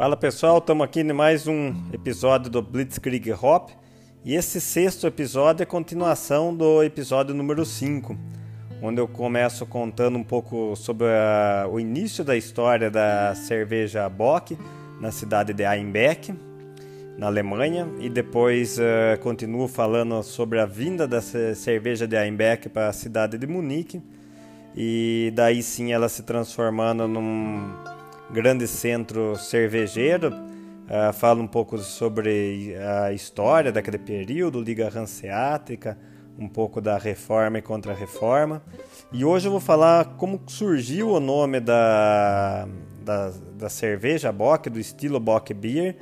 Fala pessoal, estamos aqui em mais um episódio do Blitzkrieg Hop. E esse sexto episódio é continuação do episódio número 5, onde eu começo contando um pouco sobre a, o início da história da cerveja Bock na cidade de Einbeck, na Alemanha, e depois uh, continuo falando sobre a vinda da cerveja de Einbeck para a cidade de Munique. E daí sim ela se transformando num grande centro cervejeiro. Uh, fala um pouco sobre a história daquele período, Liga Hanseática, um pouco da reforma e contra-reforma. E hoje eu vou falar como surgiu o nome da, da, da cerveja Bock, do estilo Bock Beer.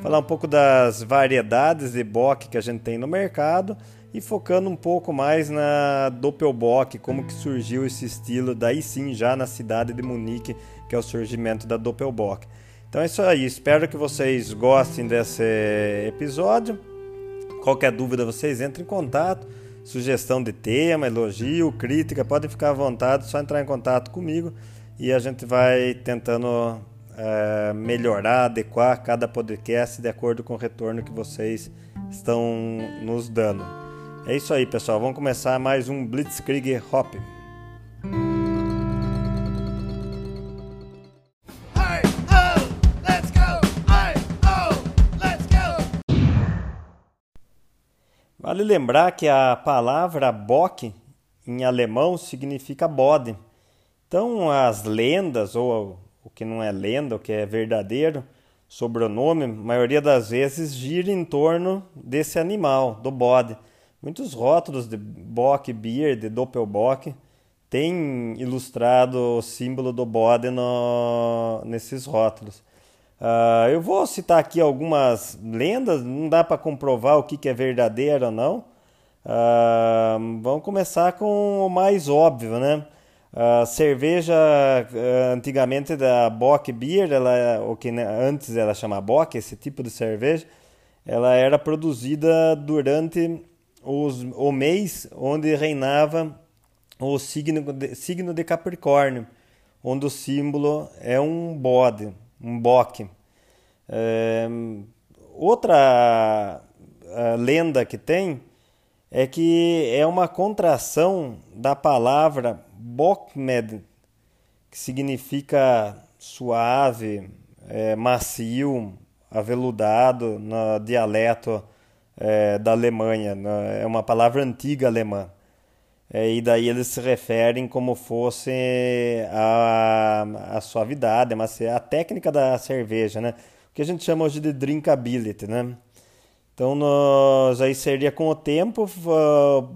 Falar um pouco das variedades de Bock que a gente tem no mercado e focando um pouco mais na Doppelbock, como que surgiu esse estilo, daí sim já na cidade de Munique, que é o surgimento da Doppelbock. Então é isso aí, espero que vocês gostem desse episódio. Qualquer dúvida vocês entrem em contato, sugestão de tema, elogio, crítica, podem ficar à vontade, só entrar em contato comigo e a gente vai tentando é, melhorar, adequar cada podcast de acordo com o retorno que vocês estão nos dando. É isso aí, pessoal. Vamos começar mais um Blitzkrieg Hop. Vale lembrar que a palavra Bock em alemão significa bode. Então, as lendas, ou o que não é lenda, o que é verdadeiro, sobre o nome, maioria das vezes gira em torno desse animal, do bode. Muitos rótulos de Bock Beer, de Doppelbock, têm ilustrado o símbolo do bode no, nesses rótulos. Uh, eu vou citar aqui algumas lendas, não dá para comprovar o que, que, é verdadeiro ou não. Uh, vamos começar com o mais óbvio, né? Uh, cerveja antigamente da Bock Beer, ela, o que né, antes ela chama Bock, esse tipo de cerveja, ela era produzida durante os, o mês onde reinava o signo de, signo de Capricórnio, onde o símbolo é um bode, um boque. É, outra lenda que tem é que é uma contração da palavra bokmed, que significa suave, é, macio, aveludado no dialeto é, da Alemanha, né? é uma palavra antiga alemã. É, e daí eles se referem como fosse a, a suavidade, mas a técnica da cerveja, né? O que a gente chama hoje de drinkability, né? Então, nós, aí seria com o tempo, uh,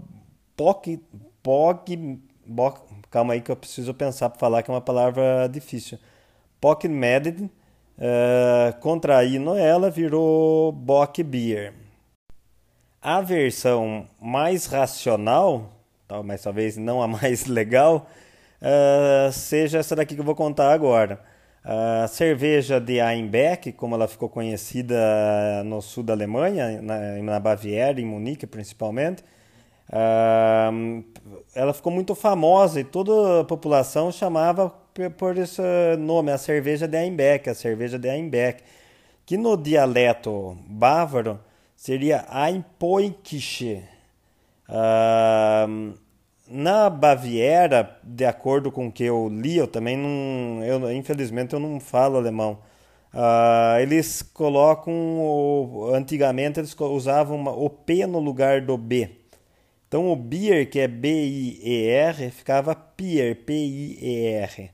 POC, POC, POC, calma aí que eu preciso pensar para falar que é uma palavra difícil. Pocket Medid, uh, contraindo ela, virou Bock Beer. A versão mais racional, mas talvez não a mais legal, uh, seja essa daqui que eu vou contar agora. A cerveja de Einbeck, como ela ficou conhecida no sul da Alemanha, na, na Baviera, em Munique principalmente, uh, ela ficou muito famosa e toda a população chamava por esse nome, a cerveja de Einbeck, a cerveja de Einbeck, que no dialeto bávaro seria Einpoikische. Uh, na Baviera, de acordo com o que eu li, eu também não, eu, infelizmente eu não falo alemão. Uh, eles colocam, o, antigamente eles usavam uma, o P no lugar do B. Então o beer, que é B-I-E-R, ficava pier, P-I-E-R.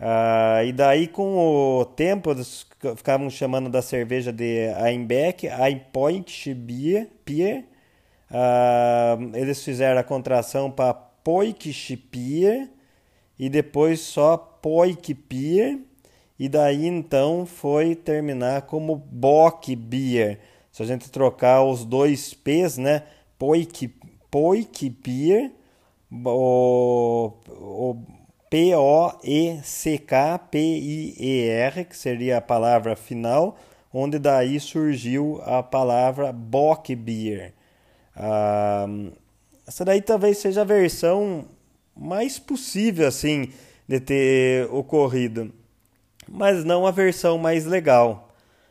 Uh, e daí, com o tempo, eles ficavam chamando da cerveja de Einbeck, Einpoint Beer. Pier. Uh, eles fizeram a contração para Poikshipir e depois só Poikpir. E daí então foi terminar como Bock Beer. Se a gente trocar os dois P's, né? Poik, o, o P-O-E-C-K-P-I-E-R, que seria a palavra final, onde daí surgiu a palavra Bockbier. Ah, essa daí talvez seja a versão mais possível assim de ter ocorrido, mas não a versão mais legal.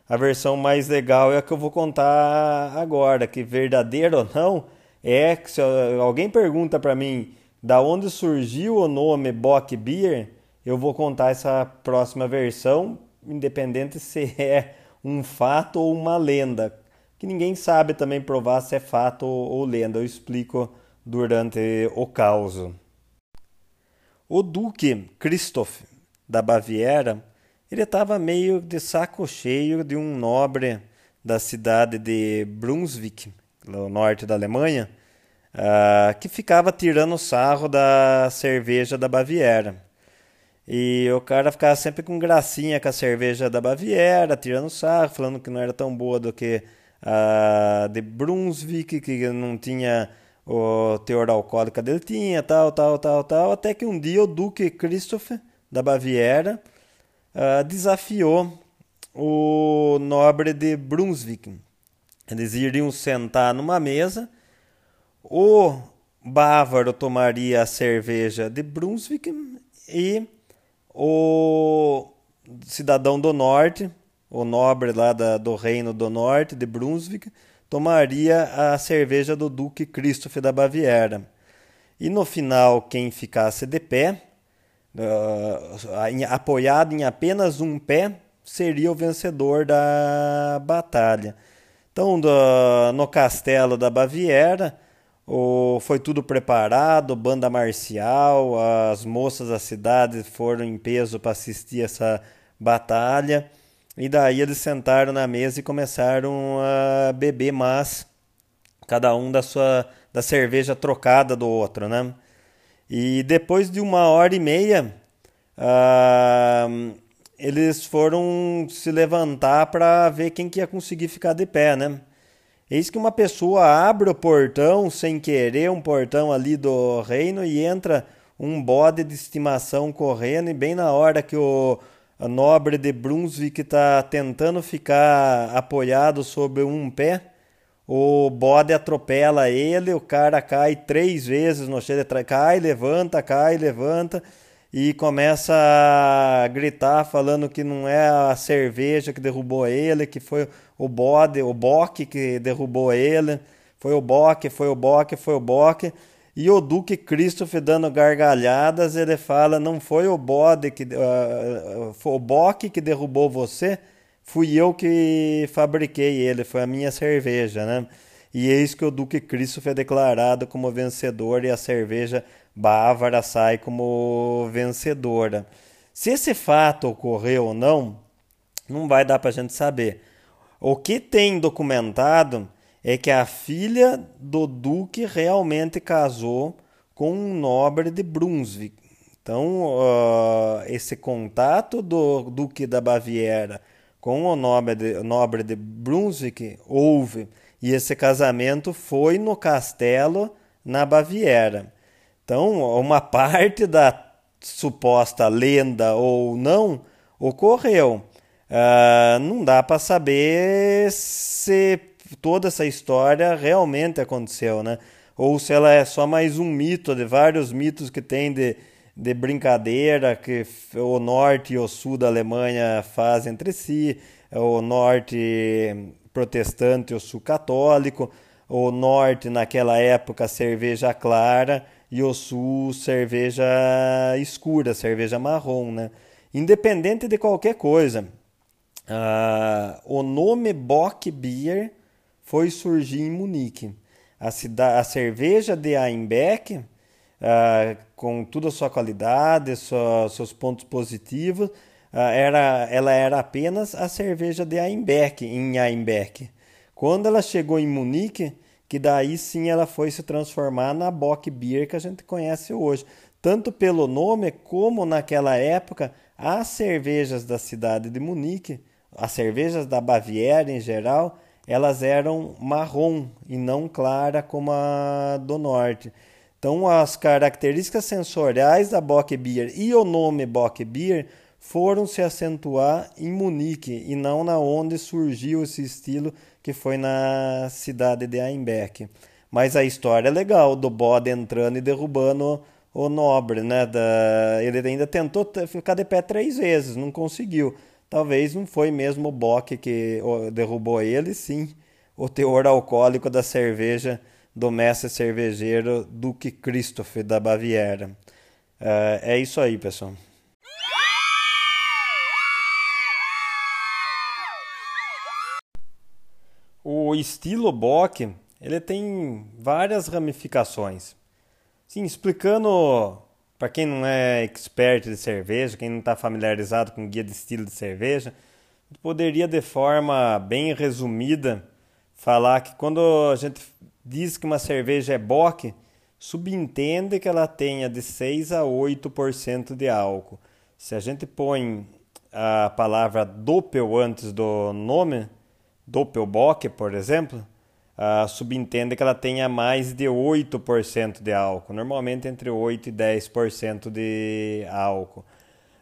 a versão mais legal é a que eu vou contar agora, que verdadeiro ou não, é que se alguém pergunta para mim da onde surgiu o nome Bock Beer, eu vou contar essa próxima versão, independente se é um fato ou uma lenda, que ninguém sabe também provar se é fato ou lenda. Eu explico durante o caos. O duque Christoph da Baviera ele estava meio de saco cheio de um nobre da cidade de Brunswick, no norte da Alemanha, uh, que ficava tirando sarro da cerveja da Baviera. E o cara ficava sempre com gracinha com a cerveja da Baviera, tirando sarro, falando que não era tão boa do que a de Brunswick, que não tinha o teor alcoólico dele tinha, tal, tal, tal, tal, até que um dia o Duque Christoph da Baviera uh, desafiou o nobre de Brunswick. Eles iriam sentar numa mesa, o bávaro tomaria a cerveja de Brunswick e o cidadão do norte, o nobre lá da, do reino do norte de Brunswick, tomaria a cerveja do Duque Christoph da Baviera. E no final, quem ficasse de pé uh, apoiado em apenas um pé, seria o vencedor da batalha. Então, do, no castelo da Baviera, o, foi tudo preparado, banda marcial, as moças da cidade foram em peso para assistir essa batalha. E daí eles sentaram na mesa e começaram a beber mais, cada um da sua da cerveja trocada do outro, né? E depois de uma hora e meia, uh, eles foram se levantar para ver quem que ia conseguir ficar de pé, né? Eis que uma pessoa abre o portão sem querer, um portão ali do reino, e entra um bode de estimação correndo, e bem na hora que o nobre de Brunswick está tentando ficar apoiado sobre um pé, o bode atropela ele, o cara cai três vezes no chão, cai, levanta, cai, levanta e começa a gritar falando que não é a cerveja que derrubou ele, que foi o bode, o boque que derrubou ele, foi o boque, foi o boque, foi o boque. E o Duque Christopher dando gargalhadas, ele fala: não foi o bode que uh, foi o boque que derrubou você, fui eu que fabriquei ele, foi a minha cerveja, né? E eis que o Duque Cristo foi declarado como vencedor e a cerveja bávara sai como vencedora. Se esse fato ocorreu ou não, não vai dar para a gente saber. O que tem documentado é que a filha do Duque realmente casou com um nobre de Brunswick. Então, uh, esse contato do Duque da Baviera com o nobre de, nobre de Brunswick houve, e esse casamento foi no castelo na Baviera. Então, uma parte da suposta lenda ou não ocorreu. Uh, não dá para saber se toda essa história realmente aconteceu, né? Ou se ela é só mais um mito de vários mitos que tem de de brincadeira que o norte e o sul da Alemanha fazem entre si, o norte protestante e o sul católico, o norte naquela época cerveja clara e o sul cerveja escura, cerveja marrom, né? Independente de qualquer coisa, uh, o nome Bock Beer foi surgir em Munique. A, a cerveja de Einbeck uh, com toda a sua qualidade, sua, seus pontos positivos, uh, era, ela era apenas a cerveja de Einbeck, em Einbeck. Quando ela chegou em Munique, que daí sim ela foi se transformar na Bock Beer que a gente conhece hoje. Tanto pelo nome, como naquela época, as cervejas da cidade de Munique, as cervejas da Baviera em geral, elas eram marrom e não clara como a do norte. Então, as características sensoriais da Bock Beer e o nome Bock Beer foram se acentuar em Munique e não na onde surgiu esse estilo que foi na cidade de Einbeck. Mas a história é legal do bode entrando e derrubando o nobre, né? Da... Ele ainda tentou ficar de pé três vezes, não conseguiu. Talvez não foi mesmo o Bock que derrubou ele, sim o teor alcoólico da cerveja do mestre cervejeiro Duque Christoph da Baviera. Uh, é isso aí, pessoal. O estilo Bock ele tem várias ramificações. Sim, explicando para quem não é expert de cerveja, quem não está familiarizado com guia de estilo de cerveja, poderia de forma bem resumida falar que quando a gente diz que uma cerveja é Bock, subentende que ela tenha de 6 a 8% de álcool. Se a gente põe a palavra Doppel antes do nome, Doppelbock, por exemplo, uh, subentende que ela tenha mais de 8% de álcool, normalmente entre 8 e 10% de álcool.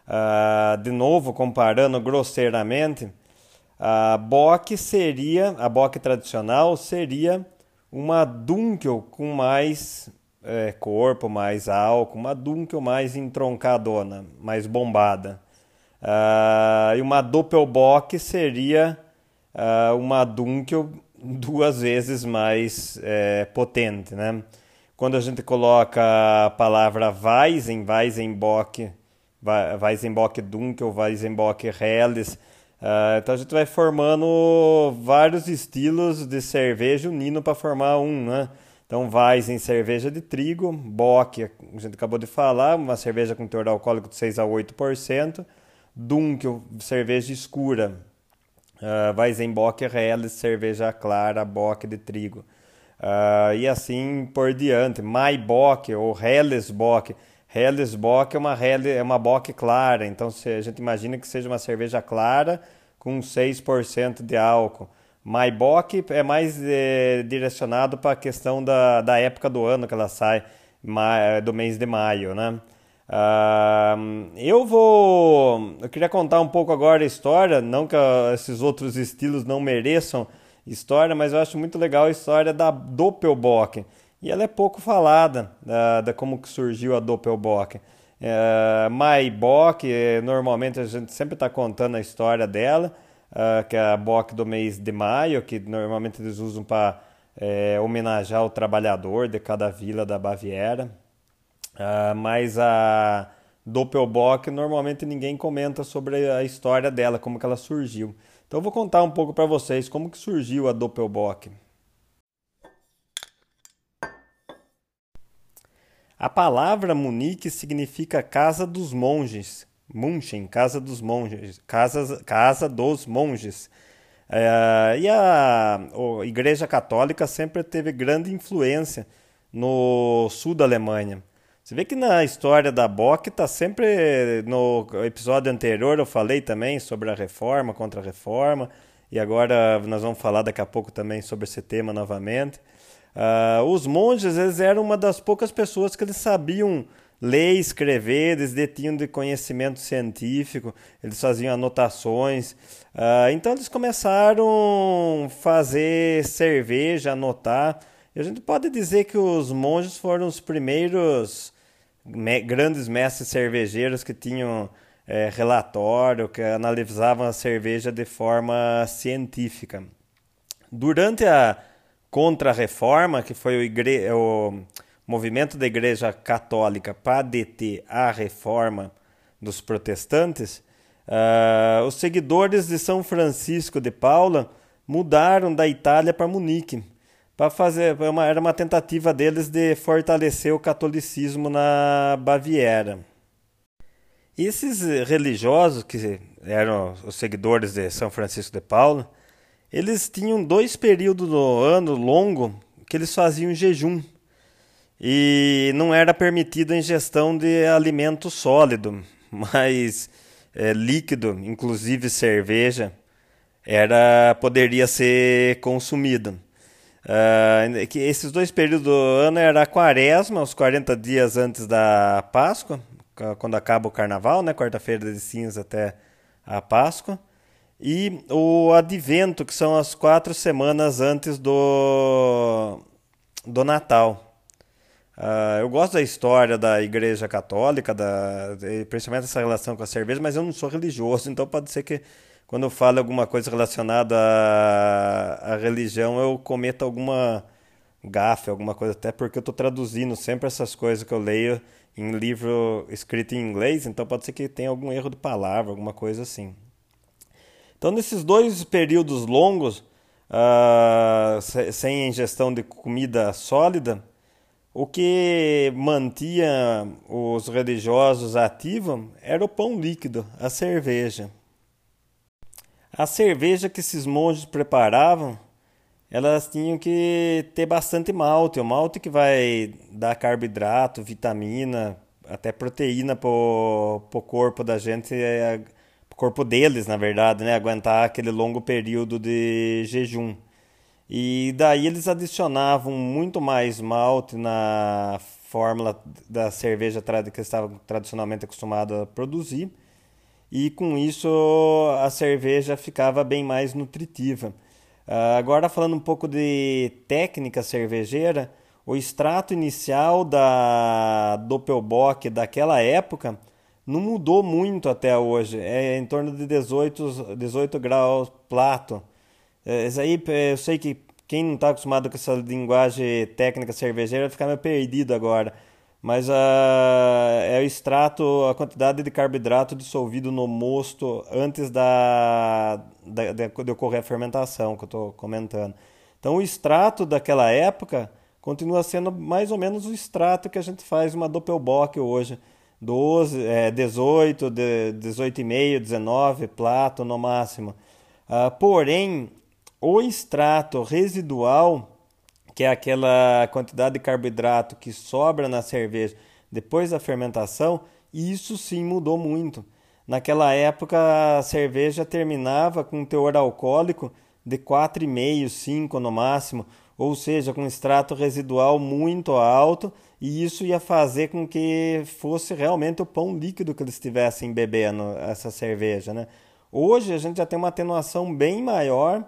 Uh, de novo, comparando grosseiramente, a Bock seria, a Bock tradicional seria uma Dunkel com mais é, corpo, mais álcool, uma Dunkel mais entroncadona, mais bombada. Uh, e uma Doppelbock seria uh, uma Dunkel duas vezes mais é, potente, né? Quando a gente coloca a palavra Weizen, Weizenbock, Weizenbock Dunkel, Weizenbock Helles, uh, então a gente vai formando vários estilos de cerveja unindo para formar um, né? Então, Weizen, cerveja de trigo, Bock, a gente acabou de falar, uma cerveja com teor alcoólico de 6 a 8%, Dunkel, cerveja escura, uh, Weizenbock Helles, cerveja clara, Bock de trigo. Uh, e assim por diante. Maibock ou Hellesbock. Hellesbock é uma, Helle, é uma bock clara, então se a gente imagina que seja uma cerveja clara com 6% de álcool. Maibock é mais é, direcionado para a questão da, da época do ano que ela sai, do mês de maio, né? Uh, eu vou. Eu queria contar um pouco agora a história, não que esses outros estilos não mereçam história, mas eu acho muito legal a história da Doppelbock. E ela é pouco falada, da, da como que surgiu a Doppelbock. Uh, Maibock, normalmente a gente sempre está contando a história dela, uh, que é a Bock do mês de maio, que normalmente eles usam para é, homenagear o trabalhador de cada vila da Baviera. Uh, mas a Doppelbock normalmente ninguém comenta sobre a história dela, como que ela surgiu. Então eu vou contar um pouco para vocês como que surgiu a Doppelbock. A palavra Munique significa casa dos monges, Munchen, casa dos monges, casa, casa dos monges. É, e a, a Igreja Católica sempre teve grande influência no sul da Alemanha. Você vê que na história da Bock está sempre. No episódio anterior eu falei também sobre a reforma contra a reforma, e agora nós vamos falar daqui a pouco também sobre esse tema novamente. Uh, os monges eles eram uma das poucas pessoas que eles sabiam ler escrever, eles detinham de conhecimento científico, eles faziam anotações. Uh, então eles começaram a fazer cerveja, anotar. E a gente pode dizer que os monges foram os primeiros me, grandes mestres cervejeiros que tinham é, relatório, que analisavam a cerveja de forma científica. Durante a Contra-Reforma, que foi o, igre... o movimento da Igreja Católica para deter a reforma dos protestantes, uh, os seguidores de São Francisco de Paula mudaram da Itália para Munique para fazer uma, era uma tentativa deles de fortalecer o catolicismo na Baviera. Esses religiosos que eram os seguidores de São Francisco de Paula, eles tinham dois períodos no ano longo que eles faziam jejum e não era permitida a ingestão de alimento sólido, mas é, líquido, inclusive cerveja, era poderia ser consumido. Uh, que esses dois períodos do ano era a quaresma, os 40 dias antes da Páscoa, quando acaba o carnaval, né, quarta-feira de cinza até a Páscoa, e o advento, que são as quatro semanas antes do, do Natal. Uh, eu gosto da história da Igreja Católica, da, principalmente essa relação com a cerveja, mas eu não sou religioso, então pode ser que quando eu falo alguma coisa relacionada à, à religião eu cometa alguma gafe, alguma coisa, até porque eu estou traduzindo sempre essas coisas que eu leio em livro escrito em inglês, então pode ser que tenha algum erro de palavra, alguma coisa assim. Então, nesses dois períodos longos, uh, sem ingestão de comida sólida, o que mantinha os religiosos ativos era o pão líquido, a cerveja. A cerveja que esses monges preparavam, elas tinham que ter bastante malte, o malte que vai dar carboidrato, vitamina, até proteína para o corpo da gente, é, pro corpo deles, na verdade, né? aguentar aquele longo período de jejum. E daí eles adicionavam muito mais malte na fórmula da cerveja que eles estavam tradicionalmente acostumados a produzir. E com isso a cerveja ficava bem mais nutritiva. Uh, agora falando um pouco de técnica cervejeira, o extrato inicial da Doppelbock daquela época não mudou muito até hoje. É em torno de 18, 18 graus plato. É, isso aí eu sei que quem não está acostumado com essa linguagem técnica cervejeira vai ficar meio perdido agora. Mas uh, é o extrato, a quantidade de carboidrato dissolvido no mosto antes da, da, de ocorrer a fermentação que eu estou comentando. Então, o extrato daquela época continua sendo mais ou menos o extrato que a gente faz uma Doppelbock hoje. 12, é, 18, 18,5, 19, plato no máximo. Uh, porém, o extrato residual, que é aquela quantidade de carboidrato que sobra na cerveja depois da fermentação, isso sim mudou muito. Naquela época a cerveja terminava com um teor alcoólico de 4,5, 5 no máximo, ou seja, com extrato residual muito alto, e isso ia fazer com que fosse realmente o pão líquido que eles estivessem bebendo essa cerveja, né? Hoje a gente já tem uma atenuação bem maior,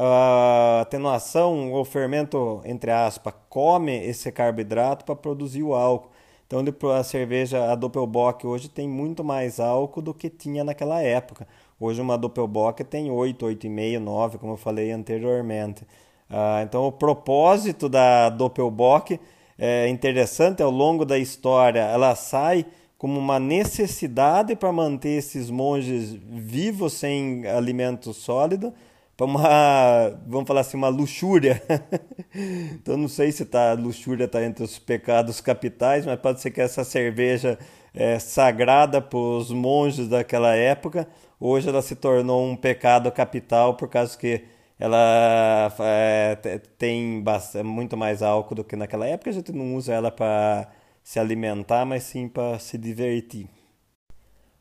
a atenuação, o fermento, entre aspas, come esse carboidrato para produzir o álcool. Então a cerveja, a Doppelbock hoje tem muito mais álcool do que tinha naquela época. Hoje uma Doppelbock tem 8, 8,5, 9, como eu falei anteriormente. Ah, então o propósito da Doppelbock é interessante, ao longo da história ela sai como uma necessidade para manter esses monges vivos sem alimento sólido, para uma, vamos falar assim, uma luxúria. então não sei se tá, luxúria está entre os pecados capitais, mas pode ser que essa cerveja é, sagrada para os monges daquela época, hoje ela se tornou um pecado capital por causa que ela é, tem bastante, muito mais álcool do que naquela época. A gente não usa ela para se alimentar, mas sim para se divertir.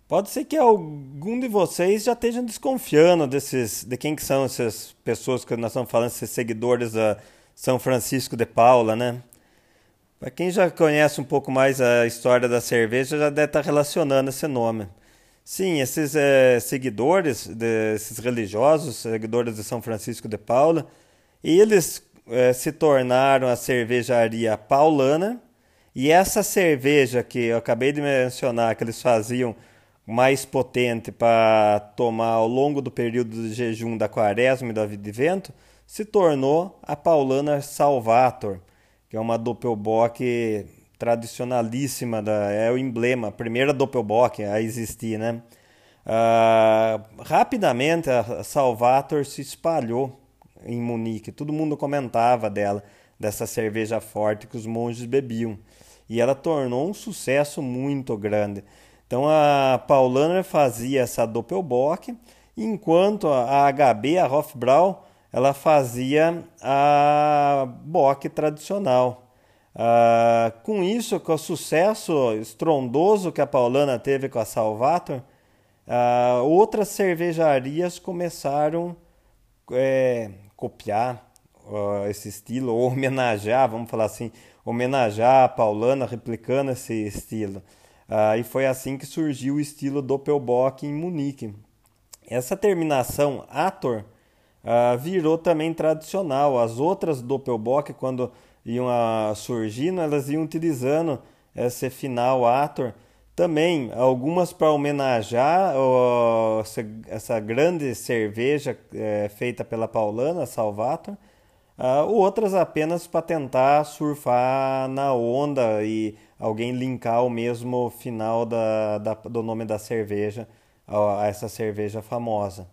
Pode ser que algum de vocês já estejam desconfiando desses, de quem que são essas pessoas que nós estamos falando, esses seguidores da São Francisco de Paula, né? Para quem já conhece um pouco mais a história da cerveja, já deve estar relacionando esse nome. Sim, esses é, seguidores, desses religiosos, seguidores de São Francisco de Paula, eles é, se tornaram a cervejaria paulana, e essa cerveja que eu acabei de mencionar, que eles faziam mais potente para tomar ao longo do período de jejum da quaresma e da vida de vento se tornou a Paulana Salvator, que é uma Doppelbock tradicionalíssima, da, é o emblema, a primeira Doppelbock a existir, né? Uh, rapidamente a Salvator se espalhou em Munique, todo mundo comentava dela, dessa cerveja forte que os monges bebiam, e ela tornou um sucesso muito grande. Então a Paulaner fazia essa Doppelbock, enquanto a HB, a Hofbrau, ela fazia a Bock tradicional. Ah, com isso, com o sucesso estrondoso que a Paulana teve com a Salvator, ah, outras cervejarias começaram a é, copiar esse estilo, ou homenagear, vamos falar assim, homenagear a Paulana replicando esse estilo. Uh, e foi assim que surgiu o estilo Doppelbock em Munique. Essa terminação Ator uh, virou também tradicional. As outras Doppelbock, quando iam uh, surgindo, elas iam utilizando esse final Ator também, algumas para homenagear essa grande cerveja uh, feita pela Paulana, Salvator, uh, outras apenas para tentar surfar na onda e alguém linkar o mesmo final da, da do nome da cerveja a, essa cerveja famosa.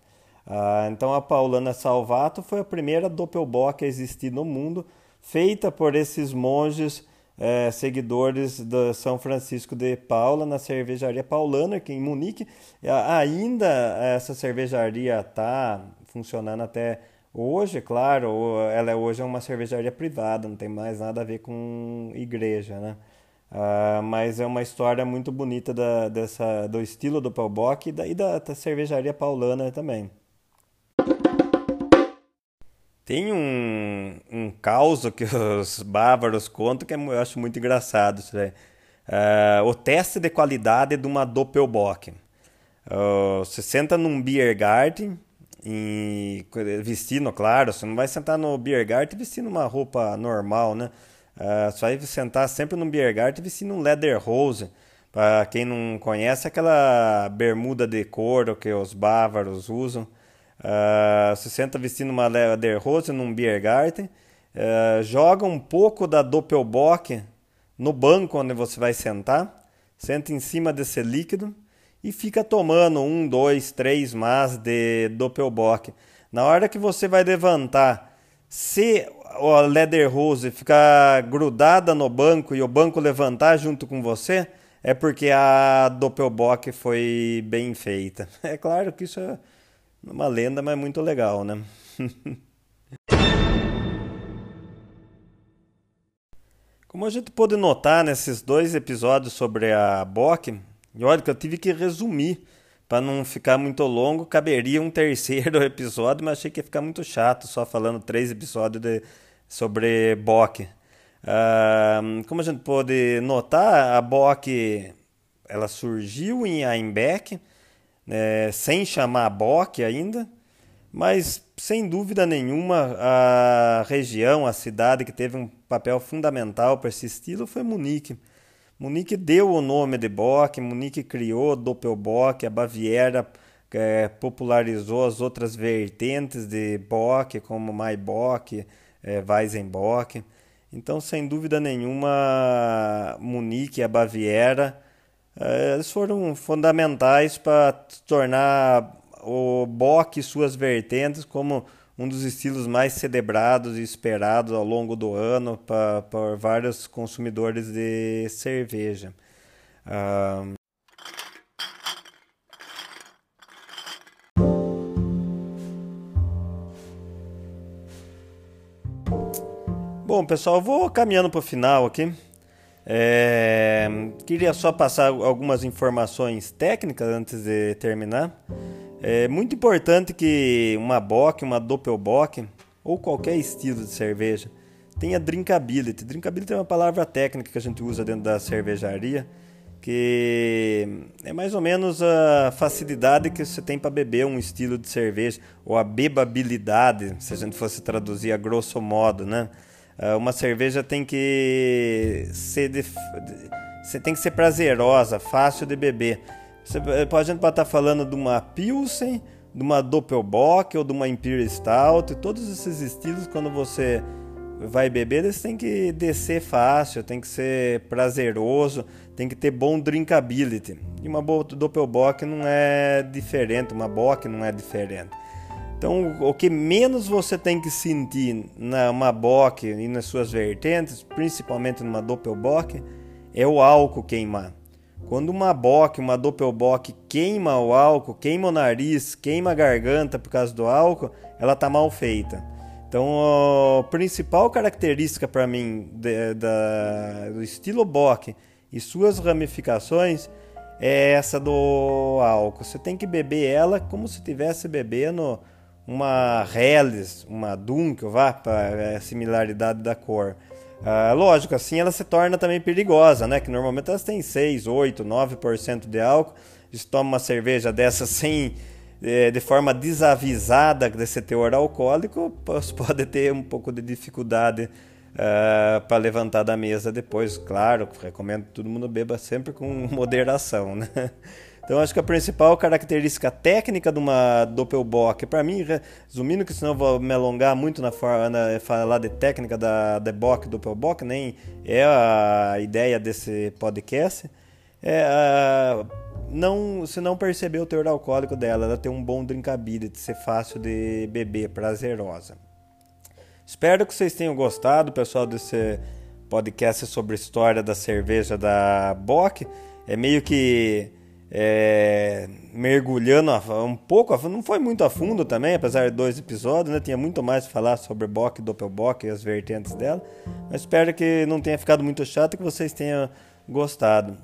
Uh, então a Paulana Salvato foi a primeira Doppelbock a existir no mundo, feita por esses monges é, seguidores do São Francisco de Paula na cervejaria Paulana, aqui em Munique. Ainda essa cervejaria está funcionando até hoje, claro, ela é hoje é uma cervejaria privada, não tem mais nada a ver com igreja, né? Uh, mas é uma história muito bonita da, dessa, do estilo do Palbock e da, e da, da cervejaria paulana também. Tem um, um caos que os bávaros contam que eu acho muito engraçado. Uh, o teste de qualidade de uma Doppelbock. Uh, você senta num beer garden, e, vestindo, claro, você não vai sentar no beer garden vestindo uma roupa normal, né? Uh, você vai sentar sempre num beer garden vestindo um leather rose. Para quem não conhece, aquela bermuda de couro que os bávaros usam. Uh, se senta vestindo uma Lederhose num Biergarten, uh, joga um pouco da Doppelbock no banco onde você vai sentar, senta em cima desse líquido e fica tomando um, dois, três mas de Doppelbock. Na hora que você vai levantar, se a Lederhose ficar grudada no banco e o banco levantar junto com você, é porque a Doppelbock foi bem feita. É claro que isso é uma lenda, mas muito legal, né? Como a gente pôde notar nesses dois episódios sobre a Bock, e olha que eu tive que resumir para não ficar muito longo, caberia um terceiro episódio, mas achei que ia ficar muito chato só falando três episódios de, sobre Bock. Uh, como a gente pôde notar, a Bock ela surgiu em Einbeck, é, sem chamar Bock ainda, mas sem dúvida nenhuma a região, a cidade que teve um papel fundamental para esse estilo foi Munique. Munique deu o nome de Bock, Munique criou Doppelbock, a Baviera é, popularizou as outras vertentes de Bock, como Maibock, é, Weizenbock. Então, sem dúvida nenhuma, Munique e a Baviera é, eles foram fundamentais para tornar o Bock e suas vertentes como um dos estilos mais celebrados e esperados ao longo do ano por vários consumidores de cerveja. Bom, pessoal, vou caminhando para o final aqui. É, queria só passar algumas informações técnicas antes de terminar. É muito importante que uma Bock, uma Doppelbock ou qualquer estilo de cerveja tenha drinkability. Drinkability é uma palavra técnica que a gente usa dentro da cervejaria, que é mais ou menos a facilidade que você tem para beber um estilo de cerveja, ou a bebabilidade, se a gente fosse traduzir a grosso modo, né? Ah, uma cerveja tem que ser de, tem que ser prazerosa, fácil de beber. Você, a gente pode estar falando de uma Pilsen, de uma Doppelbock ou de uma Imperial Stout, todos esses estilos quando você vai beber, eles têm que descer fácil, tem que ser prazeroso, tem que ter bom drinkability. E uma Doppelbock não é diferente, uma Bock não é diferente. Então, o que menos você tem que sentir numa bock e nas suas vertentes, principalmente numa doppelbock, é o álcool queimar. Quando uma bock, uma doppelbock queima o álcool, queima o nariz, queima a garganta por causa do álcool, ela está mal feita. Então, a principal característica para mim de, da, do estilo bock e suas ramificações é essa do álcool. Você tem que beber ela como se estivesse bebendo uma Helles, uma Dunkel, vá para a similaridade da cor. Ah, lógico, assim ela se torna também perigosa, né? Que normalmente elas têm 6, 8, 9% de álcool. Você toma uma cerveja dessa sem de, de forma desavisada desse teor alcoólico, pode ter um pouco de dificuldade uh, para levantar da mesa depois. Claro, recomendo que todo mundo beba sempre com moderação, né? Então acho que a principal característica técnica de uma Doppelbock, para mim, resumindo que senão eu vou me alongar muito na, na falar de técnica da, da Bock Doppelbock, nem é a ideia desse podcast, é uh, não, se não perceber o teor alcoólico dela, ela tem um bom drinkability, ser fácil de beber, prazerosa. Espero que vocês tenham gostado, pessoal, desse podcast sobre a história da cerveja da Bock. É meio que é, mergulhando um pouco, não foi muito a fundo também, apesar de dois episódios, né? Tinha muito mais a falar sobre Bock, Doppelbock e as vertentes dela. Mas espero que não tenha ficado muito chato e que vocês tenham gostado.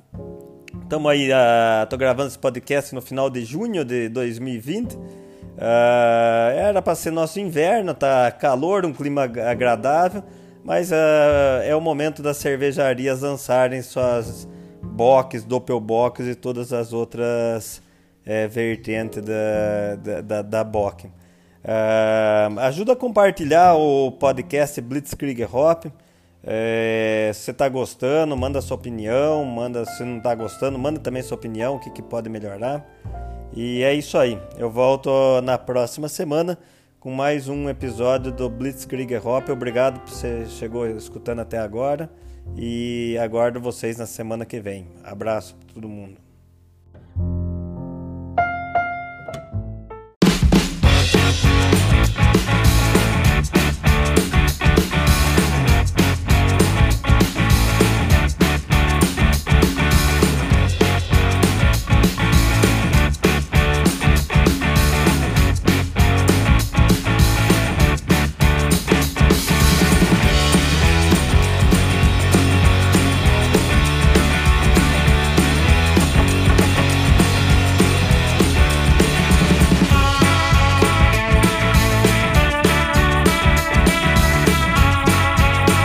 Estamos aí, uh, tô gravando esse podcast no final de junho de 2020. Uh, ah, era para ser nosso inverno, tá calor, um clima agradável, mas uh, é o momento das cervejarias lançarem suas box, doppelbox e todas as outras é, vertentes da, da, da, da. Uh, ajuda a compartilhar o podcast Blitzkrieg Hop. É, se você está gostando, manda sua opinião. Manda se não está gostando, manda também sua opinião, o que, que pode melhorar. E é isso aí. Eu volto na próxima semana com mais um episódio do Blitzkrieg Hop. Obrigado por você chegou escutando até agora e aguardo vocês na semana que vem. Abraço para todo mundo.